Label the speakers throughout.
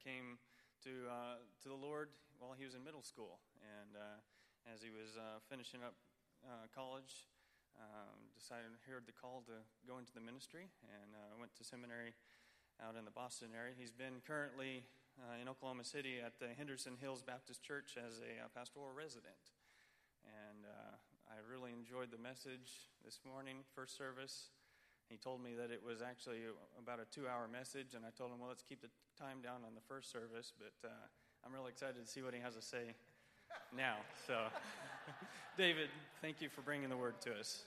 Speaker 1: came to, uh, to the Lord while he was in middle school. And uh, as he was uh, finishing up uh, college, um, decided, heard the call to go into the ministry, and uh, went to seminary out in the Boston area. He's been currently uh, in Oklahoma City at the Henderson Hills Baptist Church as a pastoral resident. And I really enjoyed the message this morning, first service. He told me that it was actually about a two hour message, and I told him, well, let's keep the time down on the first service, but uh, I'm really excited to see what he has to say now. So, David, thank you for bringing the word to us.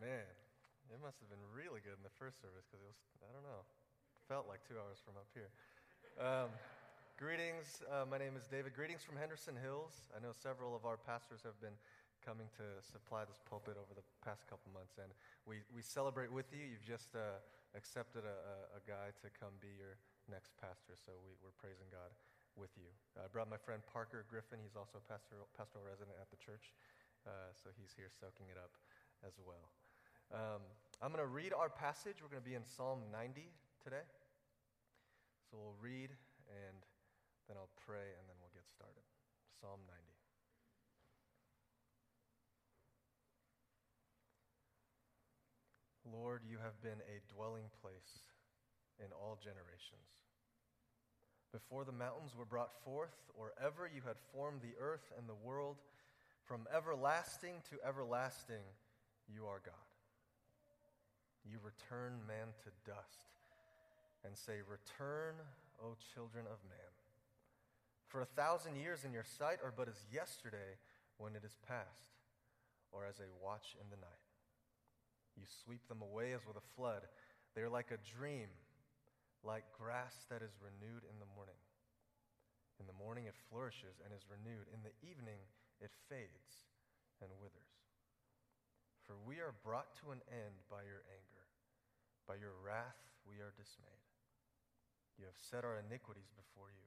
Speaker 2: Man, it must have been really good in the first service because it was, I don't know, felt like two hours from up here. Um, Greetings. Uh, my name is David. Greetings from Henderson Hills. I know several of our pastors have been coming to supply this pulpit over the past couple months, and we, we celebrate with you. You've just uh, accepted a, a, a, guy to come be your next pastor, so we, we're praising God with you. I brought my friend Parker Griffin. He's also a pastoral, pastoral resident at the church, uh, so he's here soaking it up as well. Um, I'm going to read our passage. We're going to be in Psalm 90 today. So we'll read and then I'll pray and then we'll get started. Psalm 90. Lord, you have been a dwelling place in all generations. Before the mountains were brought forth, or ever you had formed the earth and the world, from everlasting to everlasting, you are God. You return man to dust and say, Return, O children of man. For a thousand years in your sight are but as yesterday when it is past, or as a watch in the night. You sweep them away as with a flood. They are like a dream, like grass that is renewed in the morning. In the morning it flourishes and is renewed. In the evening it fades and withers. For we are brought to an end by your anger. By your wrath we are dismayed. You have set our iniquities before you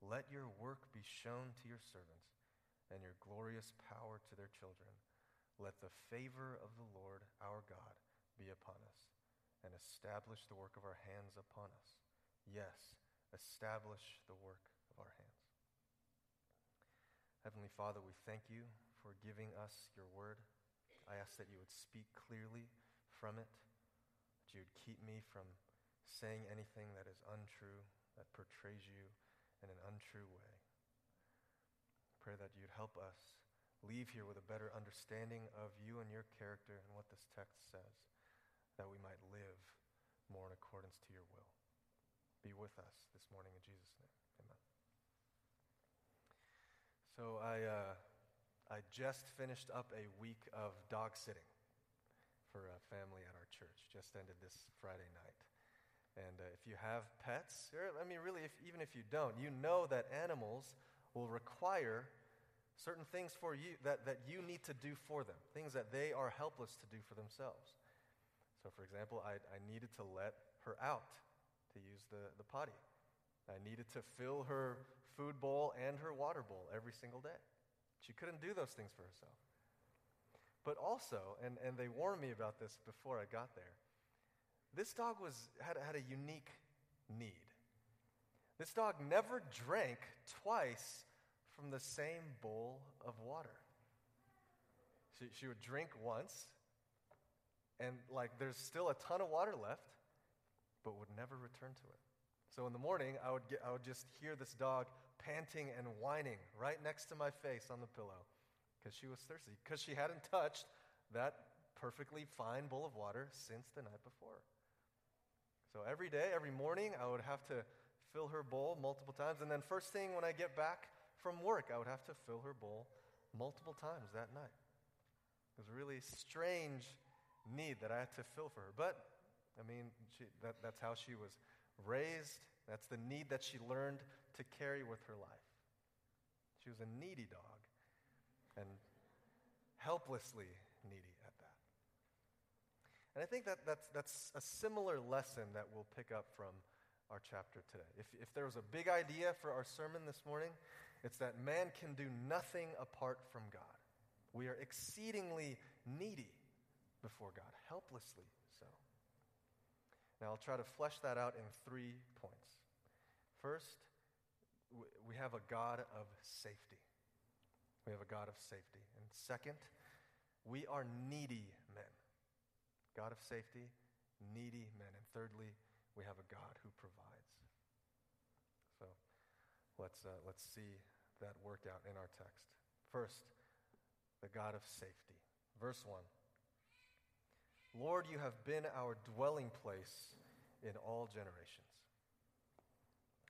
Speaker 2: Let your work be shown to your servants, and your glorious power to their children. Let the favor of the Lord our God be upon us, and establish the work of our hands upon us. Yes, establish the work of our hands. Heavenly Father, we thank you for giving us your word. I ask that you would speak clearly from it, that you would keep me from saying anything that is untrue, that portrays you in an untrue way. Pray that you'd help us leave here with a better understanding of you and your character and what this text says, that we might live more in accordance to your will. Be with us this morning in Jesus' name. Amen. So I, uh, I just finished up a week of dog sitting for a family at our church. Just ended this Friday night. And uh, if you have pets, or, I mean, really, if, even if you don't, you know that animals will require certain things for you that, that you need to do for them, things that they are helpless to do for themselves. So, for example, I, I needed to let her out to use the, the potty. I needed to fill her food bowl and her water bowl every single day. She couldn't do those things for herself. But also, and, and they warned me about this before I got there, this dog was, had, had a unique need. This dog never drank twice from the same bowl of water. She, she would drink once, and like there's still a ton of water left, but would never return to it. So in the morning, I would, get, I would just hear this dog panting and whining right next to my face on the pillow because she was thirsty, because she hadn't touched that perfectly fine bowl of water since the night before. So every day, every morning, I would have to fill her bowl multiple times. And then, first thing when I get back from work, I would have to fill her bowl multiple times that night. It was a really strange need that I had to fill for her. But, I mean, she, that, that's how she was raised. That's the need that she learned to carry with her life. She was a needy dog and helplessly needy. And I think that that's, that's a similar lesson that we'll pick up from our chapter today. If, if there was a big idea for our sermon this morning, it's that man can do nothing apart from God. We are exceedingly needy before God, helplessly so. Now, I'll try to flesh that out in three points. First, we have a God of safety. We have a God of safety. And second, we are needy. God of safety, needy men. And thirdly, we have a God who provides. So let's, uh, let's see that worked out in our text. First, the God of safety. Verse 1 Lord, you have been our dwelling place in all generations.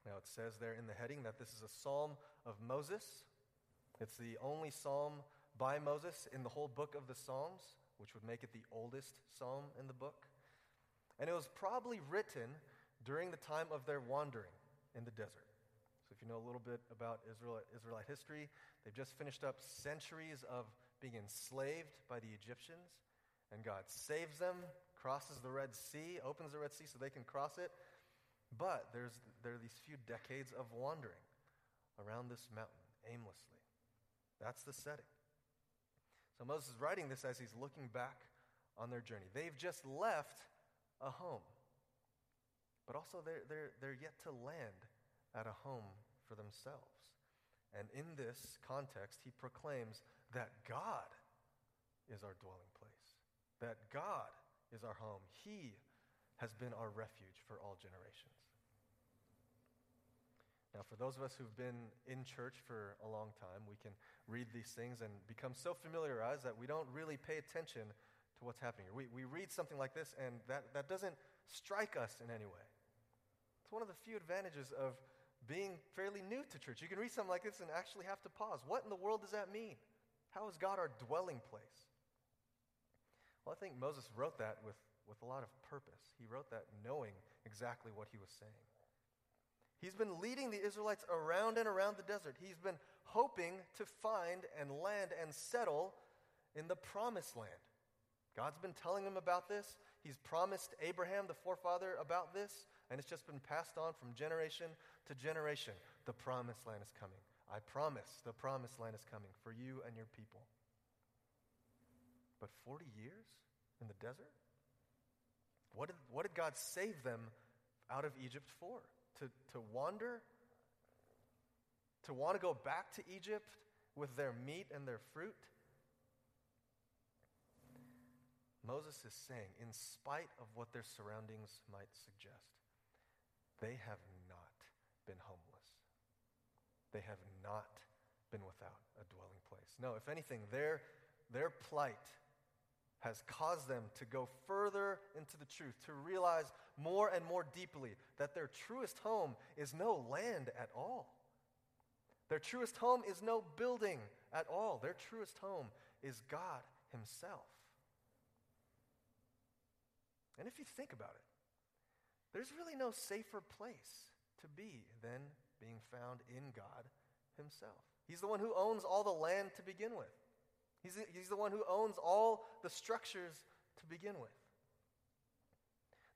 Speaker 2: Now it says there in the heading that this is a psalm of Moses. It's the only psalm by Moses in the whole book of the Psalms, which would make it the oldest psalm in the book. And it was probably written during the time of their wandering in the desert. So, if you know a little bit about Israel, Israelite history, they've just finished up centuries of being enslaved by the Egyptians, and God saves them, crosses the Red Sea, opens the Red Sea so they can cross it. But there's, there are these few decades of wandering around this mountain aimlessly. That's the setting. So Moses is writing this as he's looking back on their journey. They've just left a home. But also, they're, they're, they're yet to land at a home for themselves. And in this context, he proclaims that God is our dwelling place, that God is our home. He has been our refuge for all generations. Now, for those of us who've been in church for a long time, we can read these things and become so familiarized that we don't really pay attention to what's happening here. We, we read something like this, and that, that doesn't strike us in any way. It's one of the few advantages of being fairly new to church. You can read something like this and actually have to pause. What in the world does that mean? How is God our dwelling place? Well, I think Moses wrote that with, with a lot of purpose. He wrote that knowing exactly what he was saying. He's been leading the Israelites around and around the desert. He's been hoping to find and land and settle in the promised land. God's been telling him about this. He's promised Abraham, the forefather, about this, and it's just been passed on from generation to generation. The promised land is coming. I promise the promised land is coming for you and your people. But 40 years in the desert? What did, what did God save them out of Egypt for? To, to wander? To want to go back to Egypt with their meat and their fruit? Moses is saying, in spite of what their surroundings might suggest, they have not been homeless. They have not been without a dwelling place. No, if anything, their, their plight has caused them to go further into the truth, to realize more and more deeply that their truest home is no land at all. Their truest home is no building at all. Their truest home is God Himself. And if you think about it, there's really no safer place to be than being found in God Himself. He's the one who owns all the land to begin with, He's the, he's the one who owns all the structures to begin with.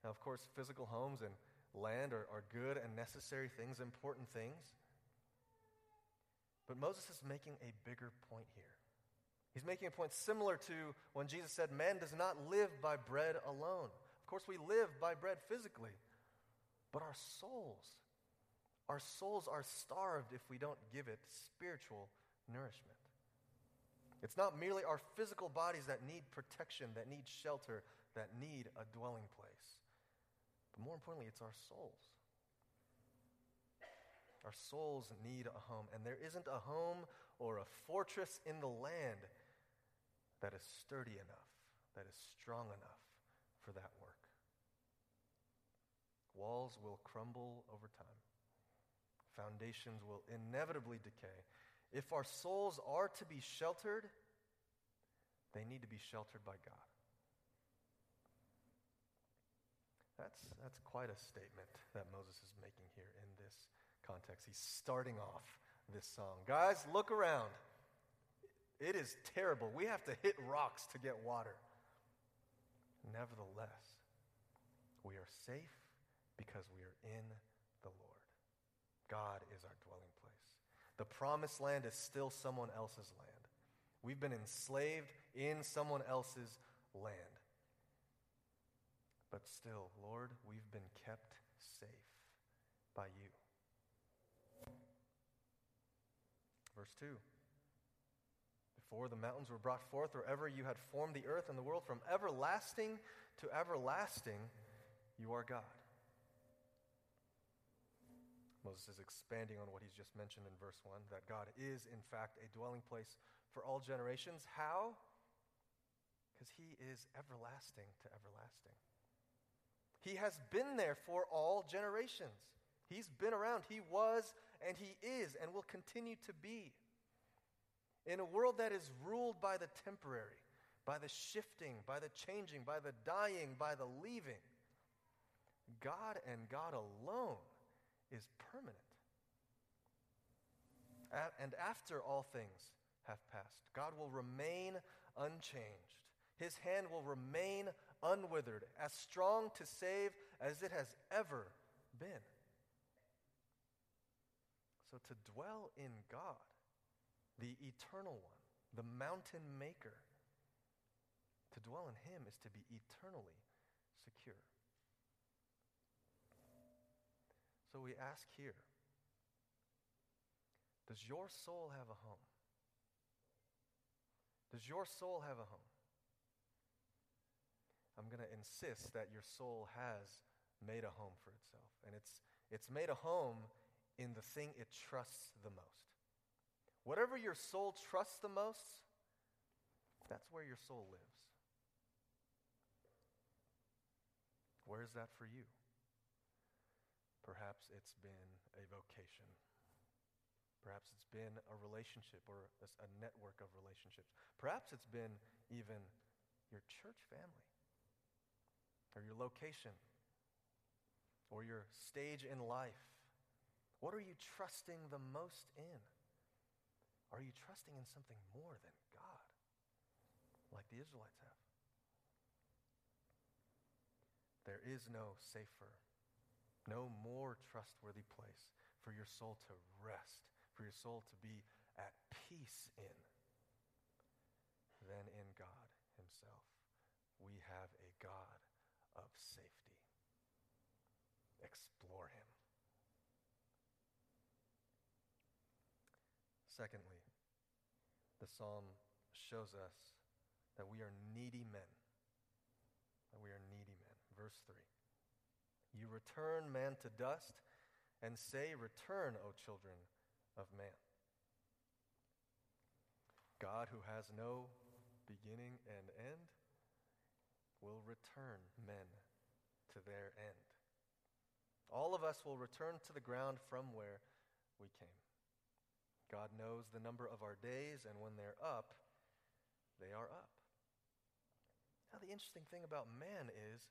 Speaker 2: Now, of course, physical homes and land are, are good and necessary things, important things. But Moses is making a bigger point here. He's making a point similar to when Jesus said, Man does not live by bread alone. Of course, we live by bread physically, but our souls, our souls are starved if we don't give it spiritual nourishment. It's not merely our physical bodies that need protection, that need shelter, that need a dwelling place. But more importantly, it's our souls. Our souls need a home, and there isn't a home or a fortress in the land that is sturdy enough, that is strong enough for that work. Walls will crumble over time, foundations will inevitably decay. If our souls are to be sheltered, they need to be sheltered by God. That's, that's quite a statement that Moses is making here in this context. He's starting off this song. Guys, look around. It is terrible. We have to hit rocks to get water. Nevertheless, we are safe because we are in the Lord. God is our dwelling. The promised land is still someone else's land. We've been enslaved in someone else's land. But still, Lord, we've been kept safe by you. Verse 2 Before the mountains were brought forth, or ever you had formed the earth and the world, from everlasting to everlasting, you are God. Moses is expanding on what he's just mentioned in verse 1 that God is, in fact, a dwelling place for all generations. How? Because he is everlasting to everlasting. He has been there for all generations. He's been around. He was and he is and will continue to be. In a world that is ruled by the temporary, by the shifting, by the changing, by the dying, by the leaving, God and God alone is permanent. And after all things have passed, God will remain unchanged. His hand will remain unwithered, as strong to save as it has ever been. So to dwell in God, the eternal one, the mountain maker, to dwell in him is to be eternally secure. So we ask here Does your soul have a home? Does your soul have a home? I'm going to insist that your soul has made a home for itself. And it's, it's made a home in the thing it trusts the most. Whatever your soul trusts the most, that's where your soul lives. Where is that for you? Perhaps it's been a vocation. Perhaps it's been a relationship or a, network of relationships. Perhaps it's been even your church family or your location or your stage in life. What are you trusting the most in? Are you trusting in something more than God, like the Israelites have? There is no safer no more trustworthy place for your soul to rest, for your soul to be at peace in than in God Himself. We have a God of safety. Explore Him. Secondly, the psalm shows us that we are needy men. That we are needy men. Verse 3. You return man to dust and say, Return, O children of man. God, who has no beginning and end, will return men to their end. All of us will return to the ground from where we came. God knows the number of our days, and when they're up, they are up. Now, the interesting thing about man is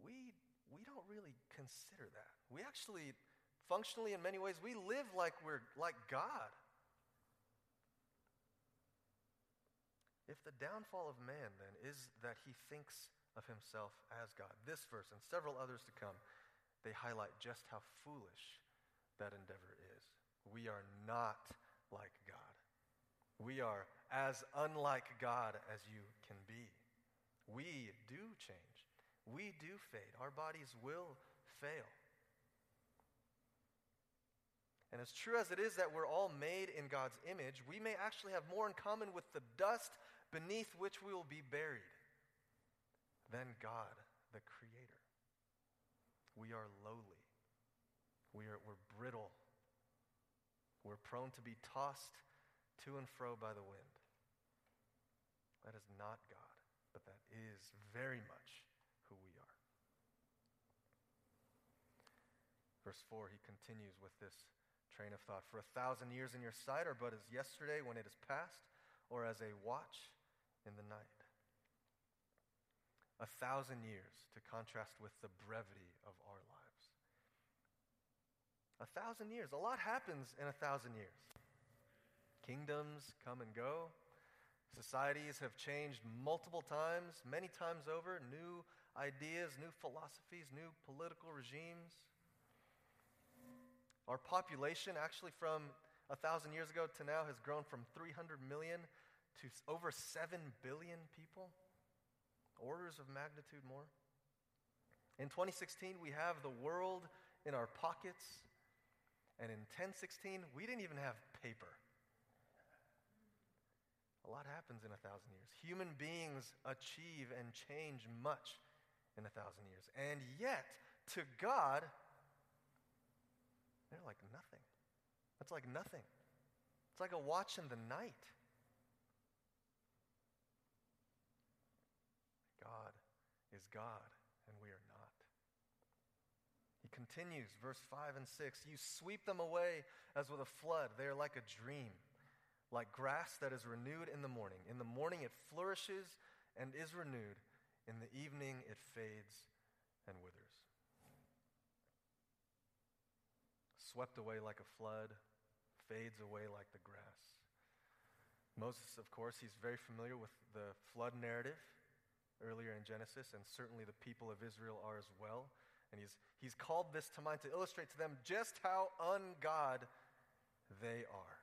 Speaker 2: we we don't really consider that. We actually, functionally, in many ways, we live like we're like God. If the downfall of man, then, is that he thinks of himself as God, this verse and several others to come, they highlight just how foolish that endeavor is. We are not like God. We are as unlike God as you can be. We do change. We do fade. Our bodies will fail. And as true as it is that we're all made in God's image, we may actually have more in common with the dust beneath which we will be buried than God, the Creator. We are lowly. We are, we're brittle. We're prone to be tossed to and fro by the wind. That is not God, but that is very much who we are. Verse 4, he continues with this train of thought. For a thousand years in your sight are but as yesterday when it is past, or as a watch in the night. A thousand years to contrast with the brevity of our lives. A thousand years. A lot happens in a thousand years. Kingdoms come and go. Societies have changed multiple times, many times over. New ideas, new philosophies, new political regimes. Our population, actually, from a thousand years ago to now, has grown from 300 million to over 7 billion people. Orders of magnitude more. In 2016, we have the world in our pockets. And in 1016, we didn't even have paper. A lot happens in a thousand years. Human beings achieve and change much in a thousand years. And yet, to God, they're like nothing. That's like nothing. It's like a watch in the night. God is God, and we are not. He continues, verse 5 and 6 You sweep them away as with a flood. They are like a dream, like grass that is renewed in the morning. In the morning it flourishes and is renewed. In the evening it fades and withers. Swept away like a flood, fades away like the grass. Moses, of course, he's very familiar with the flood narrative earlier in Genesis, and certainly the people of Israel are as well. And he's, he's called this to mind to illustrate to them just how ungod they are.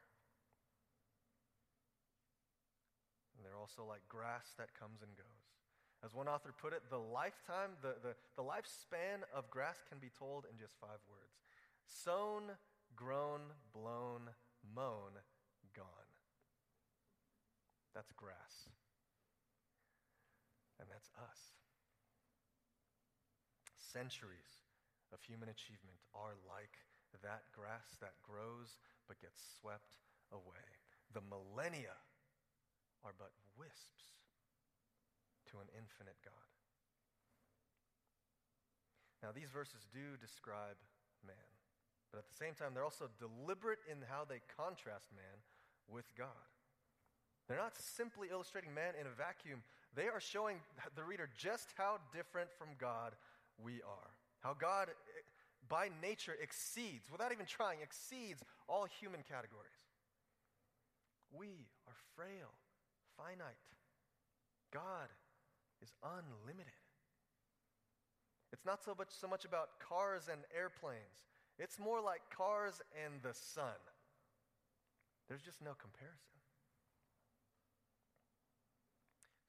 Speaker 2: And they're also like grass that comes and goes. As one author put it, the lifetime, the, the, the lifespan of grass can be told in just five words sown, grown, blown, mown, gone. That's grass. And that's us centuries of human achievement are like that grass that grows but gets swept away. The millennia are but wisps to an infinite God. Now, these verses do describe man, but at the same time, they're also deliberate in how they contrast man with God. They're not simply illustrating man in a vacuum, they are showing the reader just how different from God we are. How God, eh, by nature, exceeds, without even trying, exceeds all human categories. We are frail, finite. God is unlimited. It's not so much, so much about cars and airplanes. It's more like cars and the sun. There's just no comparison.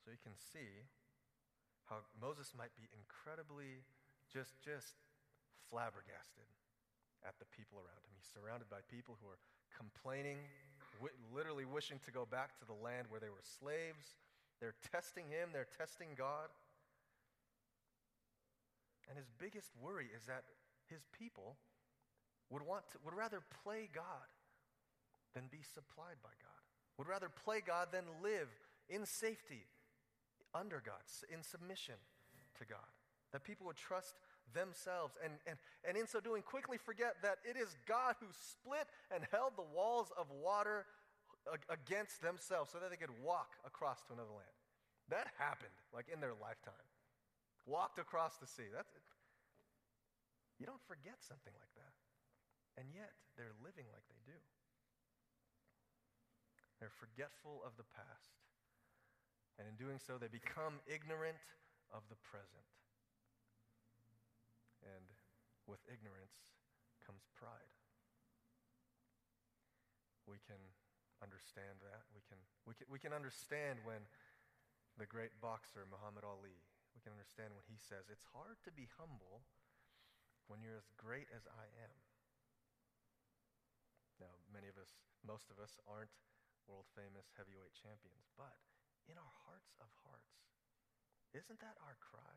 Speaker 2: So you can see how Moses might be incredibly just, just flabbergasted at the people around him. He's surrounded by people who are complaining, literally wishing to go back to the land where they were slaves. They're testing him, they're testing God. And his biggest worry is that his people would, want to, would rather play God than be supplied by God, would rather play God than live in safety under God, in submission to God. That people would trust themselves and, and, and in so doing quickly forget that it is God who split and held the walls of water against themselves so that they could walk across to another land. That happened like in their lifetime. Walked across the sea. That's. You don't forget something like that. And yet they're living like they do. They're forgetful of the past. And in doing so, they become ignorant of the present. And with ignorance comes pride. We can understand that. We can, we can, we can understand when the great boxer Muhammad Ali, we can understand when he says, It's hard to be humble when you're as great as I am. Now, many of us, most of us, aren't world famous heavyweight champions, but in our hearts of hearts, Isn't that our cry?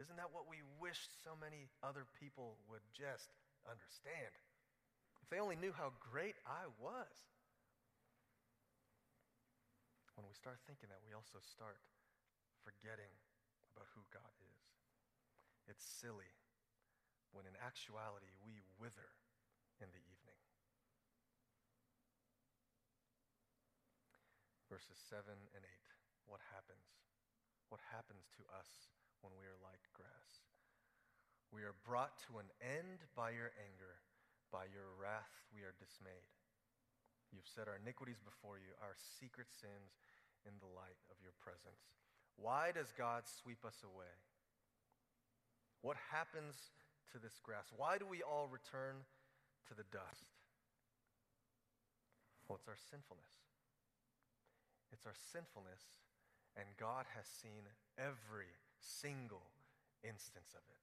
Speaker 2: Isn't that what we wish so many other people would just understand? If they only knew how great I was. When we start thinking that, we also start forgetting about who God is. It's silly when in actuality we wither in the evening. Verses 7 and 8. What happens? What happens to us when we are like grass? We are brought to an end by your anger. By your wrath we are dismayed. You've set our iniquities before you, our secret sins in the light of your presence. Why does God sweep us away? What happens to this grass? Why do we all return to the dust? Well, it's our sinfulness. It's our sinfulness, and God has seen every single instance of it.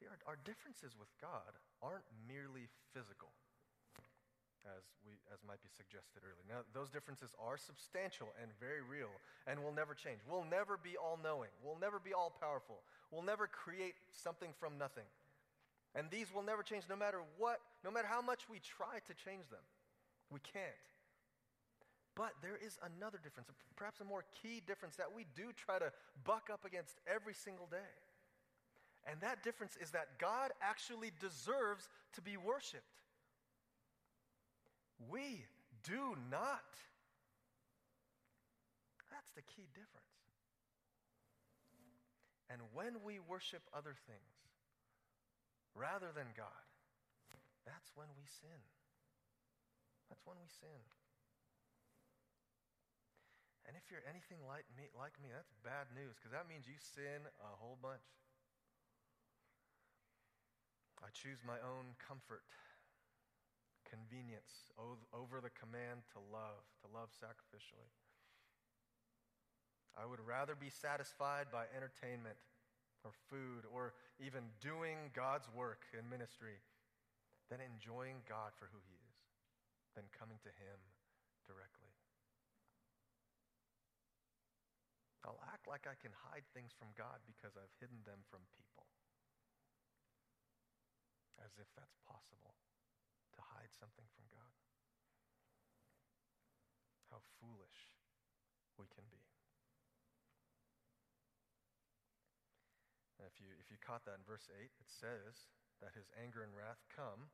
Speaker 2: See, our, our differences with God aren't merely physical as, we, as might be suggested earlier. Now, those differences are substantial and very real and will never change. We'll never be all knowing. We'll never be all powerful. We'll never create something from nothing. And these will never change no matter what, no matter how much we try to change them. We can't. But there is another difference, perhaps a more key difference that we do try to buck up against every single day. And that difference is that God actually deserves to be worshiped. We do not. That's the key difference. And when we worship other things rather than God, that's when we sin. That's when we sin. And if you're anything like me, like me that's bad news because that means you sin a whole bunch. I choose my own comfort convenience over the command to love, to love sacrificially. I would rather be satisfied by entertainment or food or even doing God's work in ministry than enjoying God for who He is, than coming to Him directly. I'll act like I can hide things from God because I've hidden them from people, as if that's possible to hide something from God. How foolish we can be. If you, if you caught that in verse 8, it says that his anger and wrath come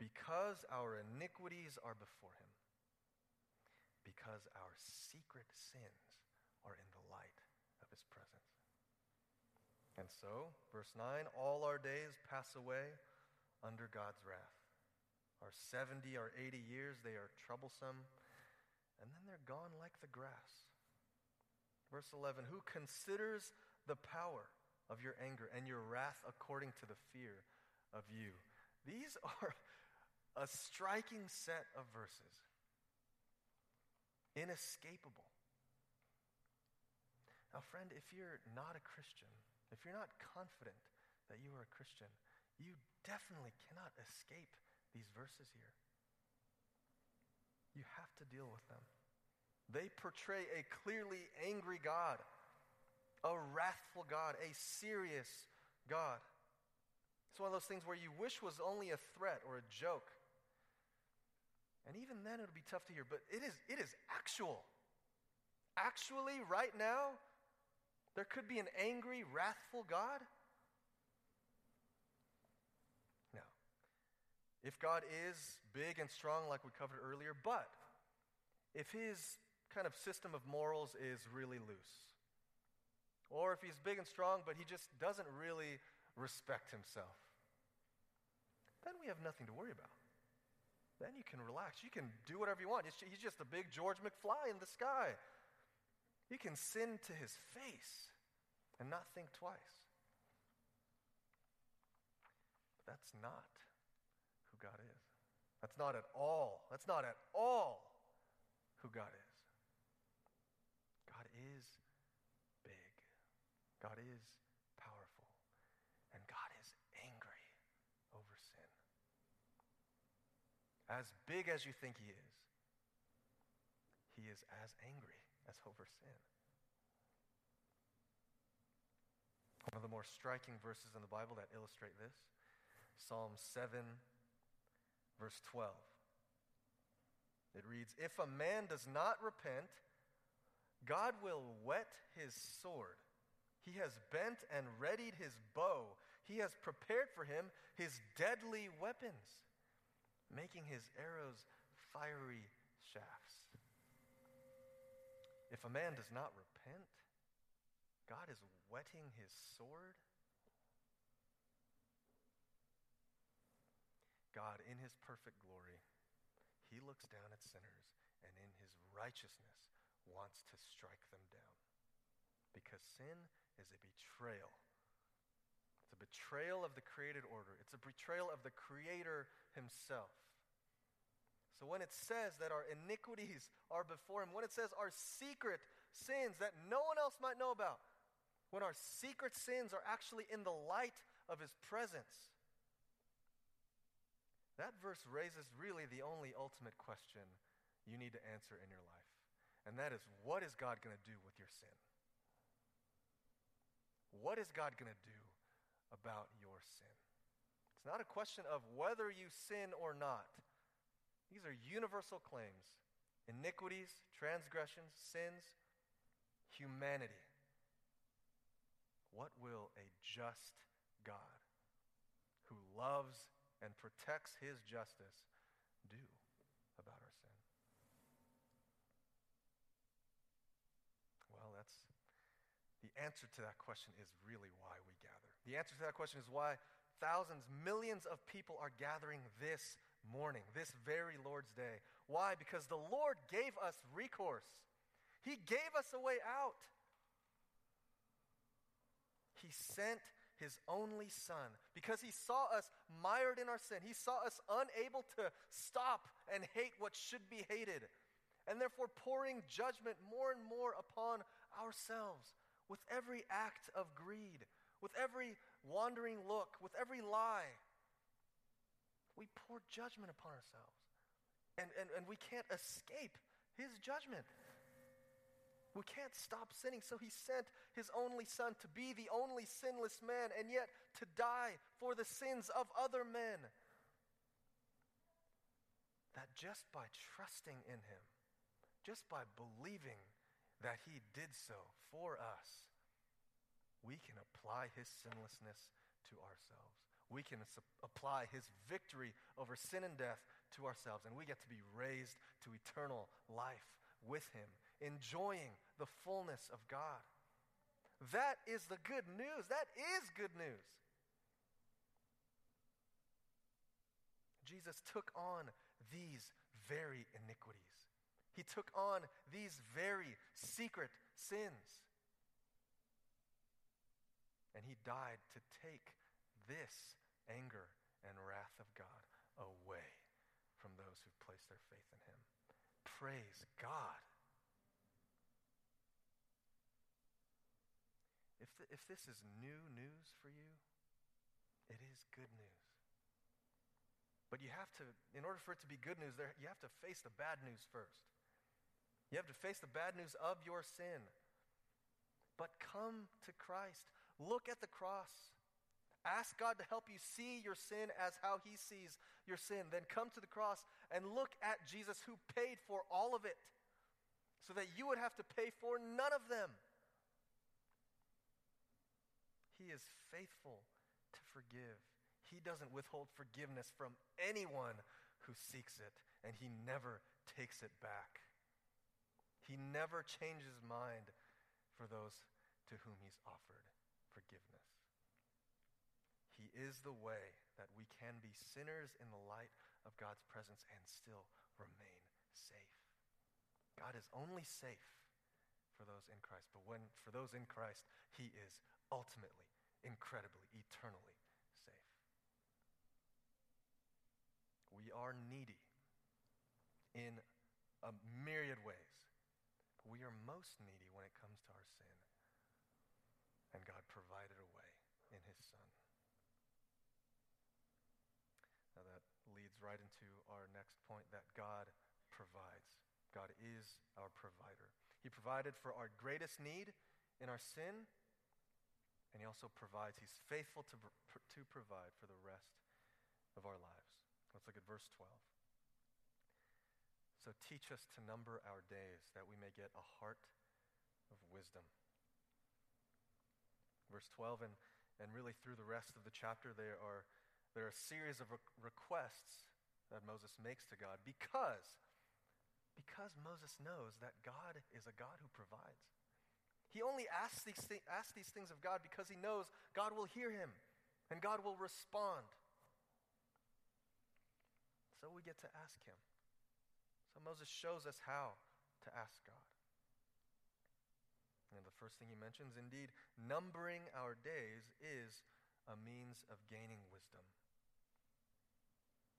Speaker 2: because our iniquities are before him, because our secret sins are in the light of his presence. And so, verse 9, all our days pass away under God's wrath Our 70 or 80 years, they are troublesome, and then they're gone like the grass. Verse 11 Who considers the power of your anger and your wrath according to the fear of you? These are a striking set of verses, inescapable. Now, friend, if you're not a Christian, if you're not confident that you are a Christian, you definitely cannot escape these verses here. You have to deal with them. They portray a clearly angry God, a wrathful God, a serious God. It's one of those things where you wish was only a threat or a joke. And even then it'll be tough to hear, but it is, it is actual. Actually, right now, there could be an angry, wrathful God. Now, if God is big and strong, like we covered earlier, but if his kind of system of morals is really loose, or if he's big and strong, but he just doesn't really respect himself, then we have nothing to worry about. Then you can relax. You can do whatever you want. He's just a big George McFly in the sky. You can sin to his face and not think twice. But that's not who God is. That's not at all, that's not at all who God is. God is big. God is powerful. And God is angry over sin. As big as you think He is, He is as angry as over sin. One of the more striking verses in the Bible that illustrate this Psalm 7, verse 12. It reads If a man does not repent, God will whet his sword. He has bent and readied his bow. He has prepared for him his deadly weapons, making his arrows fiery shafts. If a man does not repent, God is whetting his sword. God, in his perfect glory, he looks down at sinners and in his righteousness wants to strike them down. Because sin is a betrayal. It's a betrayal of the created order, it's a betrayal of the Creator himself. So when it says that our iniquities are before him, when it says our secret sins that no one else might know about, when our secret sins are actually in the light of his presence, that verse raises really the only ultimate question you need to answer in your life. And that is what is God going to do with your sin? What is God going to do about your sin? It's not a question of whether you sin or not. These are universal claims iniquities, transgressions, sins, humanity. What will a just God who loves and protects his justice do about our sin? Well, that's the answer to that question is really why we gather. The answer to that question is why thousands, millions of people are gathering this morning, this very Lord's Day. Why? Because the Lord gave us recourse, He gave us a way out. He sent His only Son because He saw us mired in our sin. He saw us unable to stop and hate what should be hated, and therefore pouring judgment more and more upon ourselves with every act of greed, with every wandering look, with every lie we pour judgment upon ourselves. And, and, and we can't escape his judgment. We can't stop sinning, so he sent his only son to be the only sinless man and yet to die for the sins of other men. That just by trusting in him, just by believing that he did so for us, we can apply his sinlessness to ourselves we can apply his victory over sin and death to ourselves, and we get to be raised to eternal life with him, enjoying the fullness of God. That is the good news. That is good news. Jesus took on these very iniquities. He took on these very secret sins. And he died to take this anger and wrath of God away from those who place their faith in him. Praise God. If, if this is new news for you, it is good news. But you have to, in order for it to be good news, there, you have to face the bad news first. You have to face the bad news of your sin. But come to Christ. Look at the cross. Ask God to help you see your sin as how He sees your sin. Then come to the cross and look at Jesus who paid for all of it so that you would have to pay for none of them. He is faithful to forgive. He doesn't withhold forgiveness from anyone who seeks it, and He never takes it back. He never changes mind for those to whom He's offered forgiveness. He is the way that we can be sinners in the light of God's presence and still remain safe. God is only safe for those in Christ, but when for those in Christ, he is ultimately, incredibly, eternally safe. We are needy in a myriad ways. But We are most needy when it comes to our sin. And God provided a way in his Son. Now that leads right into our next point that God provides. God is our provider. He provided for our greatest need in our sin, and He also provides, He's faithful to, to provide for the rest of our lives. Let's look at verse 12. So teach us to number our days that we may get a heart of wisdom. Verse 12, and, and really through the rest of the chapter, there are, there are a series of re- requests that Moses makes to God because, because Moses knows that God is a God who provides. He only asks these, asks these things of God because he knows God will hear him and God will respond. So we get to ask him. So Moses shows us how to ask God. And the first thing he mentions, indeed, numbering our days is a means of gaining wisdom.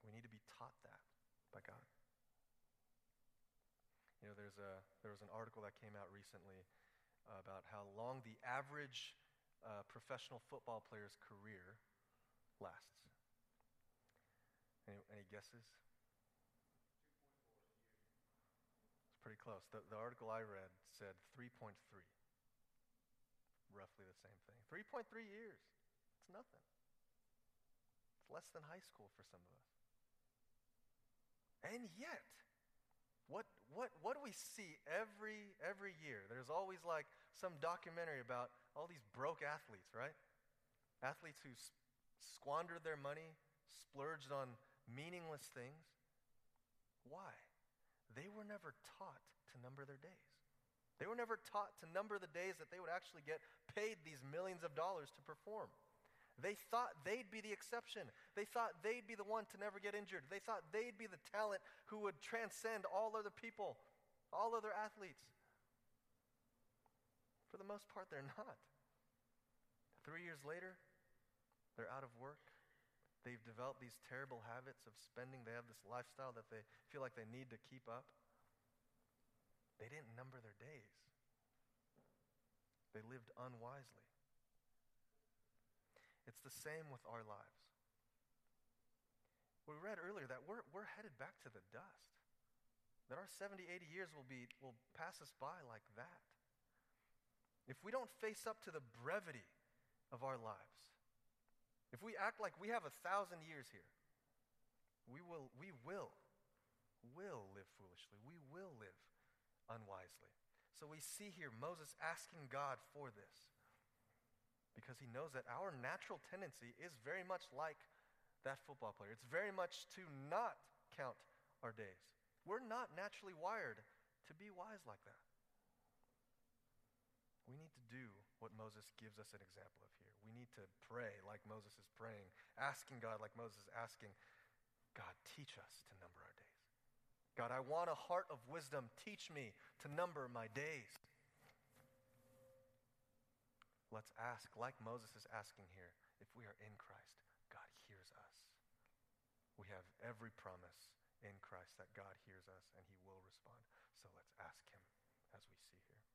Speaker 2: We need to be taught that by God. You know, there's a, there was an article that came out recently about how long the average uh, professional football player's career lasts. Any, any guesses? It's pretty close. The, the article I read said 3.3. Roughly the same thing. 3.3 years. It's nothing. It's less than high school for some of us. And yet, what, what, what do we see every, every year? There's always like some documentary about all these broke athletes, right? Athletes who squandered their money, splurged on meaningless things. Why? they were never taught to number their days. They were never taught to number the days that they would actually get paid these millions of dollars to perform. They thought they'd be the exception. They thought they'd be the one to never get injured. They thought they'd be the talent who would transcend all other people, all other athletes. For the most part, they're not. Three years later, they're out of work. They've developed these terrible habits of spending. They have this lifestyle that they feel like they need to keep up. They didn't number their days, they lived unwisely. It's the same with our lives. We read earlier that we're, we're headed back to the dust. That our 70, 80 years will, be, will pass us by like that. If we don't face up to the brevity of our lives, if we act like we have a thousand years here, we will, we will, will live foolishly. We will live unwisely. So we see here Moses asking God for this because he knows that our natural tendency is very much like that football player. It's very much to not count our days. We're not naturally wired to be wise like that. We need to do what Moses gives us an example of here. We need to pray like Moses is praying, asking God like Moses is asking, God, teach us to number our days. God, I want a heart of wisdom. Teach me to number my days. Let's ask, like Moses is asking here, if we are in Christ, God hears us. We have every promise in Christ that God hears us and he will respond. So let's ask him as we see here.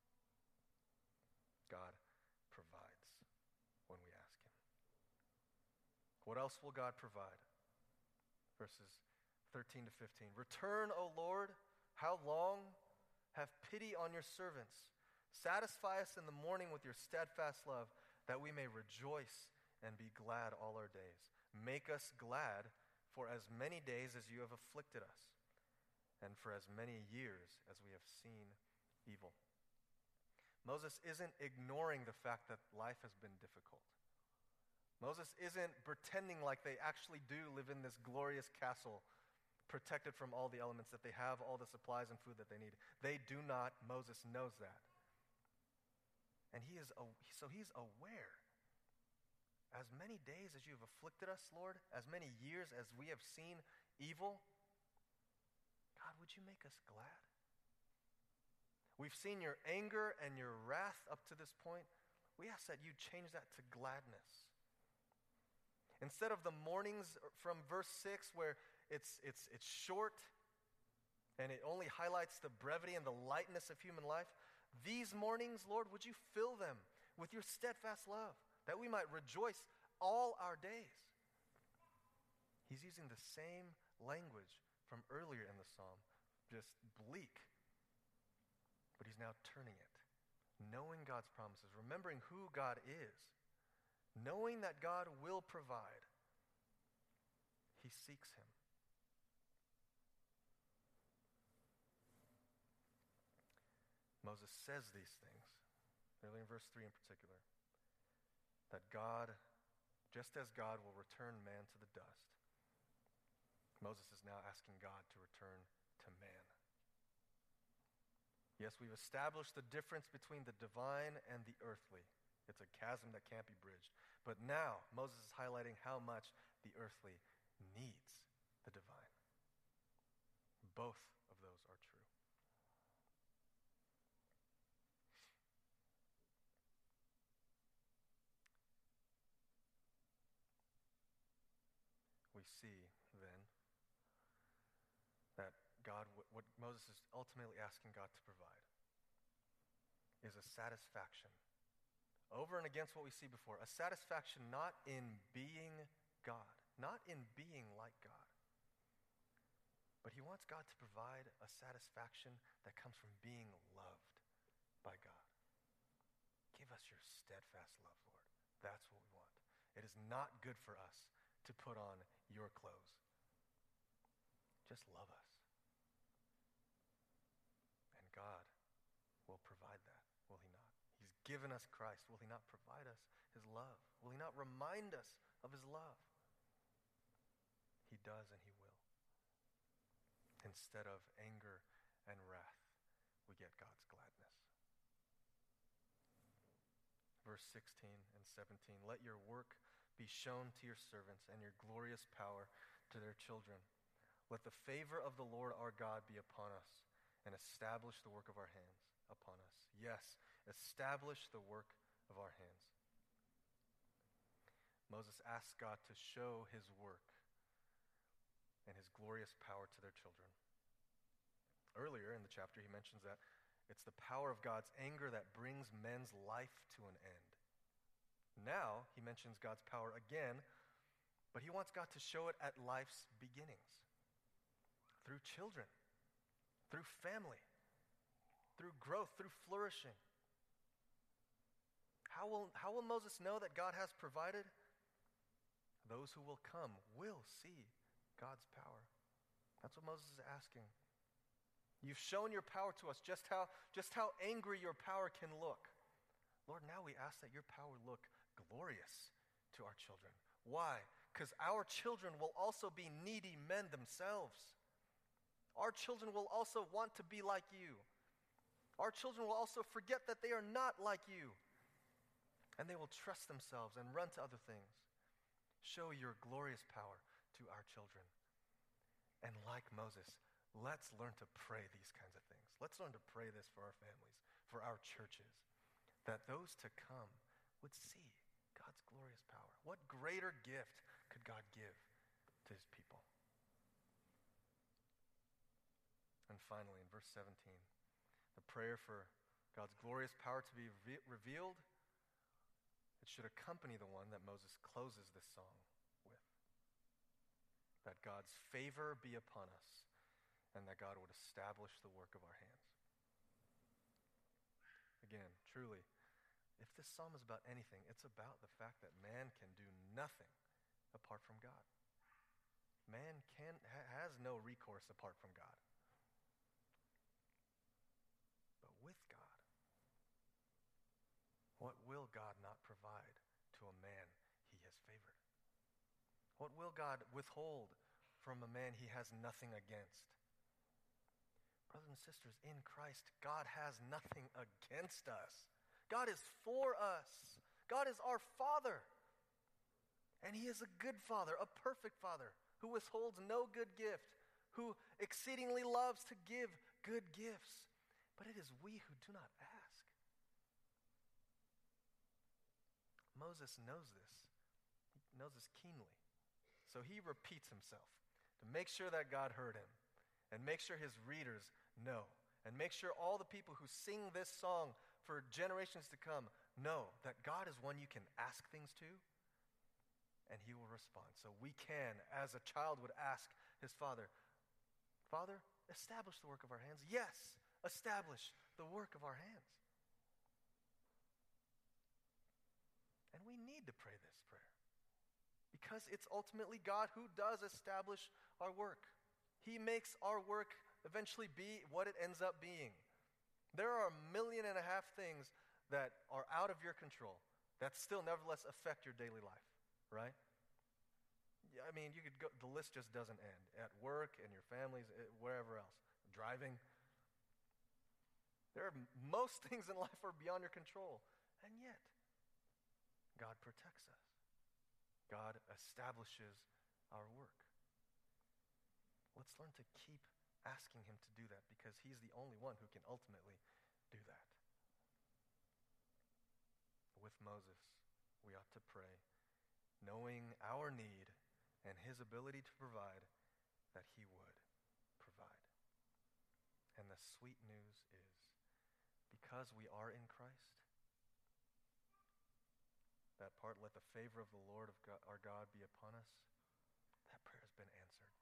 Speaker 2: God, provides when we ask him. What else will God provide? Verses 13 to 15. Return, O Lord, how long? Have pity on your servants. Satisfy us in the morning with your steadfast love, that we may rejoice and be glad all our days. Make us glad for as many days as you have afflicted us, and for as many years as we have seen evil. Moses isn't ignoring the fact that life has been difficult. Moses isn't pretending like they actually do live in this glorious castle, protected from all the elements, that they have all the supplies and food that they need. They do not. Moses knows that. And he is, so he's aware. As many days as you have afflicted us, Lord, as many years as we have seen evil, God, would you make us glad? We've seen your anger and your wrath up to this point. We ask that you change that to gladness. Instead of the mornings from verse 6 where it's, it's, it's short and it only highlights the brevity and the lightness of human life, these mornings, Lord, would you fill them with your steadfast love that we might rejoice all our days? He's using the same language from earlier in the psalm, just bleak. But he's now turning it, knowing God's promises, remembering who God is, knowing that God will provide. He seeks him. Moses says these things, early in verse 3 in particular, that God, just as God will return man to the dust, Moses is now asking God to return to man. Yes, we've established the difference between the divine and the earthly. It's a chasm that can't be bridged. But now, Moses is highlighting how much the earthly needs the divine. Both of those are true. We see then that God, what Moses is ultimately asking God to provide, is a satisfaction over and against what we see before. A satisfaction not in being God, not in being like God, but he wants God to provide a satisfaction that comes from being loved by God. Give us your steadfast love, Lord. That's what we want. It is not good for us to put on your clothes. Just love us. And God will provide that, will He not? He's given us Christ. Will He not provide us His love? Will He not remind us of His love? He does and He will. Instead of anger and wrath, we get God's gladness. Verse 16 and 17 Let your work be shown to your servants and your glorious power to their children. Let the favor of the Lord our God be upon us and establish the work of our hands upon us. Yes, establish the work of our hands. Moses asked God to show his work and his glorious power to their children. Earlier in the chapter, he mentions that it's the power of God's anger that brings men's life to an end. Now, he mentions God's power again, but he wants God to show it at life's beginnings through children, through family, through growth, through flourishing. How will, how will Moses know that God has provided? Those who will come will see God's power. That's what Moses is asking. You've shown your power to us, just how, just how angry your power can look. Lord, now we ask that your power look glorious to our children. Why? Because our children will also be needy men themselves. Our children will also want to be like you. Our children will also forget that they are not like you. And they will trust themselves and run to other things. Show your glorious power to our children. And like Moses, let's learn to pray these kinds of things. Let's learn to pray this for our families, for our churches, that those to come would see God's glorious power. What greater gift could God give to his people? And finally, in verse 17, the prayer for God's glorious power to be re- revealed, it should accompany the one that Moses closes this song with. That God's favor be upon us, and that God would establish the work of our hands. Again, truly, if this psalm is about anything, it's about the fact that man can do nothing apart from God. Man can, ha, has no recourse apart from God. But with God, what will God not provide to a man he has favored? What will God withhold from a man he has nothing against? Brothers and sisters, in Christ, God has nothing against us. God is for us. God is our Father. And He is a good Father, a perfect Father, who withholds no good gift, who exceedingly loves to give good gifts. But it is we who do not ask. Moses knows this. He knows this keenly. So he repeats himself to make sure that God heard him and make sure his readers know and make sure all the people who sing this song for generations to come know that God is one you can ask things to, and he will respond. So we can, as a child would ask his father, Father, establish the work of our hands. Yes, establish the work of our hands. And we need to pray this prayer because it's ultimately God who does establish our work. He makes our work eventually be what it ends up being. There are a million and a half things that are out of your control that still nevertheless affect your daily life, right? I mean, you could go, the list just doesn't end. At work, and your families, eh, wherever else. Driving. There are most things in life are beyond your control. And yet, God protects us. God establishes our work. Let's learn to keep asking Him to do that because He's the only one who can ultimately do that. With Moses, we ought to pray, knowing our need and His ability to provide, that He would provide. And the sweet news is because we are in Christ, that part, let the favor of the Lord of God, our God be upon us, that prayer has been answered.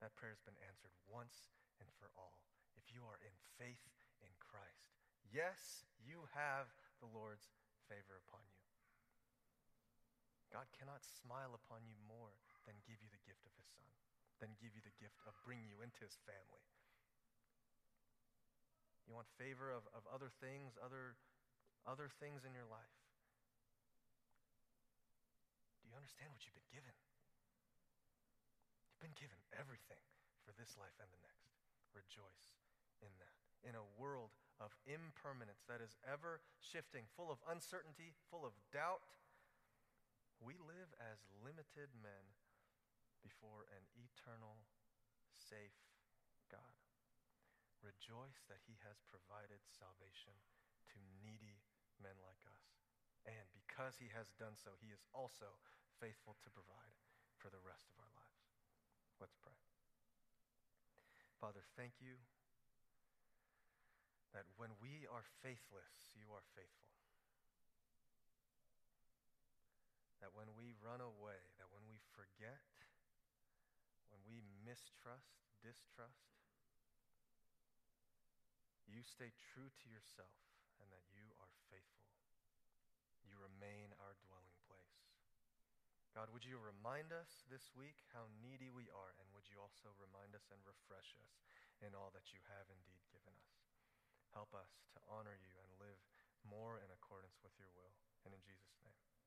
Speaker 2: That prayer has been answered once and for all. If you are in faith in Christ, yes, you have the Lord's favor upon you. God cannot smile upon you more than give you the gift of his son, than give you the gift of bringing you into his family. You want favor of, of other things, other, other things in your life Do you understand what you've been given? Been given everything for this life and the next. Rejoice in that. In a world of impermanence that is ever shifting, full of uncertainty, full of doubt, we live as limited men before an eternal, safe God. Rejoice that He has provided salvation to needy men like us. And because He has done so, He is also faithful to provide for the rest of our lives. Let's pray. Father, thank you that when we are faithless, you are faithful. That when we run away, that when we forget, when we mistrust, distrust, you stay true to yourself and that you are faithful. You remain our dwelling God, would you remind us this week how needy we are, and would you also remind us and refresh us in all that you have indeed given us? Help us to honor you and live more in accordance with your will. And in Jesus' name.